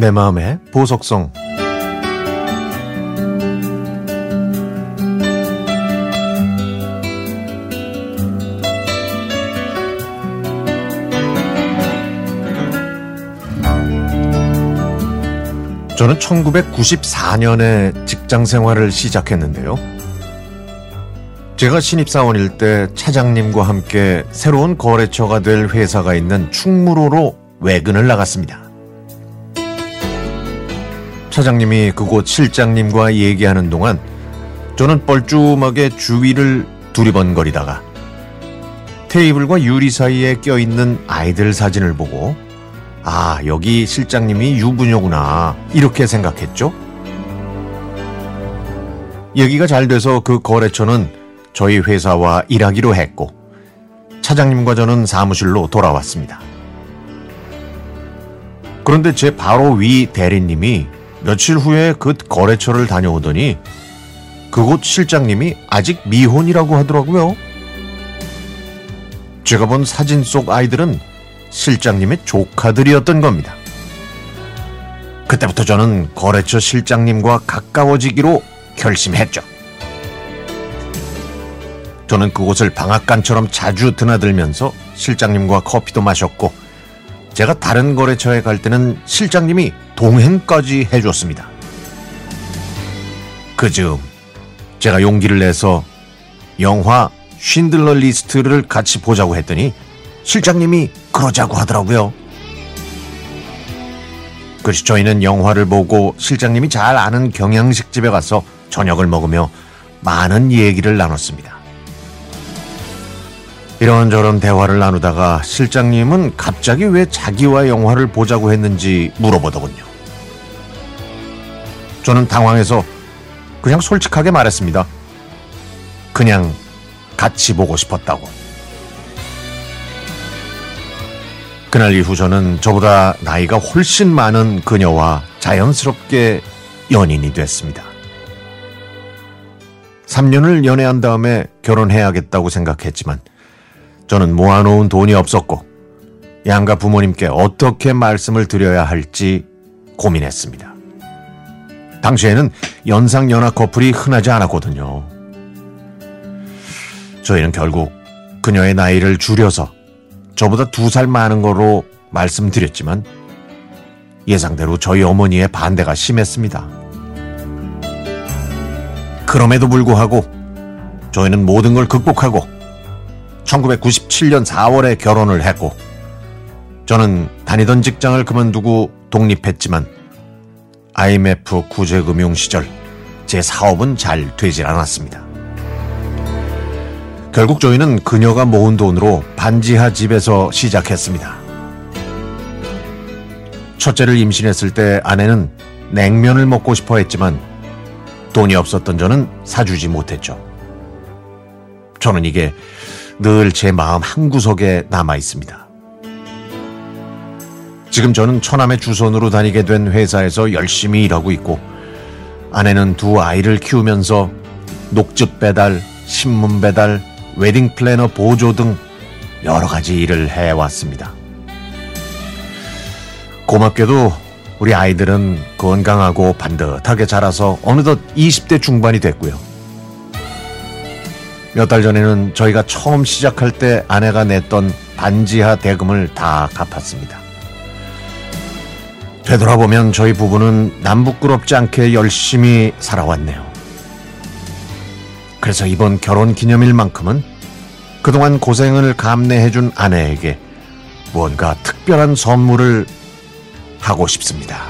내 마음의 보석성 저는 1994년에 직장 생활을 시작했는데요. 제가 신입사원일 때 차장님과 함께 새로운 거래처가 될 회사가 있는 충무로로 외근을 나갔습니다. 차장님이 그곳 실장님과 얘기하는 동안 저는 뻘쭘하게 주위를 두리번거리다가 테이블과 유리 사이에 껴있는 아이들 사진을 보고 아, 여기 실장님이 유부녀구나. 이렇게 생각했죠? 얘기가 잘 돼서 그 거래처는 저희 회사와 일하기로 했고, 차장님과 저는 사무실로 돌아왔습니다. 그런데 제 바로 위 대리님이 며칠 후에 그 거래처를 다녀오더니 그곳 실장님이 아직 미혼이라고 하더라고요. 제가 본 사진 속 아이들은 실장님의 조카들이었던 겁니다. 그때부터 저는 거래처 실장님과 가까워지기로 결심했죠. 저는 그곳을 방앗간처럼 자주 드나들면서 실장님과 커피도 마셨고, 제가 다른 거래처에 갈 때는 실장님이 동행까지 해줬습니다. 그 즈음, 제가 용기를 내서 영화 쉰들러 리스트를 같이 보자고 했더니 실장님이 그러자고 하더라고요. 그래서 저희는 영화를 보고 실장님이 잘 아는 경양식 집에 가서 저녁을 먹으며 많은 얘기를 나눴습니다. 이런저런 대화를 나누다가 실장님은 갑자기 왜 자기와 영화를 보자고 했는지 물어보더군요. 저는 당황해서 그냥 솔직하게 말했습니다. 그냥 같이 보고 싶었다고. 그날 이후 저는 저보다 나이가 훨씬 많은 그녀와 자연스럽게 연인이 됐습니다. 3년을 연애한 다음에 결혼해야겠다고 생각했지만 저는 모아놓은 돈이 없었고 양가 부모님께 어떻게 말씀을 드려야 할지 고민했습니다. 당시에는 연상연하 커플이 흔하지 않았거든요. 저희는 결국 그녀의 나이를 줄여서 저보다 두 살 많은 거로 말씀드렸지만 예상대로 저희 어머니의 반대가 심했습니다. 그럼에도 불구하고 저희는 모든 걸 극복하고 1997년 4월에 결혼을 했고 저는 다니던 직장을 그만두고 독립했지만 IMF 구제금융 시절 제 사업은 잘 되질 않았습니다. 결국 저희는 그녀가 모은 돈으로 반지하 집에서 시작했습니다. 첫째를 임신했을 때 아내는 냉면을 먹고 싶어 했지만 돈이 없었던 저는 사주지 못했죠. 저는 이게 늘 제 마음 한구석에 남아 있습니다. 지금 저는 처남의 주선으로 다니게 된 회사에서 열심히 일하고 있고 아내는 두 아이를 키우면서 녹즙 배달, 신문 배달, 웨딩 플래너 보조 등 여러 가지 일을 해왔습니다. 고맙게도 우리 아이들은 건강하고 반듯하게 자라서 어느덧 20대 중반이 됐고요. 몇 달 전에는 저희가 처음 시작할 때 아내가 냈던 반지하 대금을 다 갚았습니다. 되돌아보면 저희 부부는 남부끄럽지 않게 열심히 살아왔네요. 그래서 이번 결혼 기념일만큼은 그동안 고생을 감내해준 아내에게 무언가 특별한 선물을 하고 싶습니다.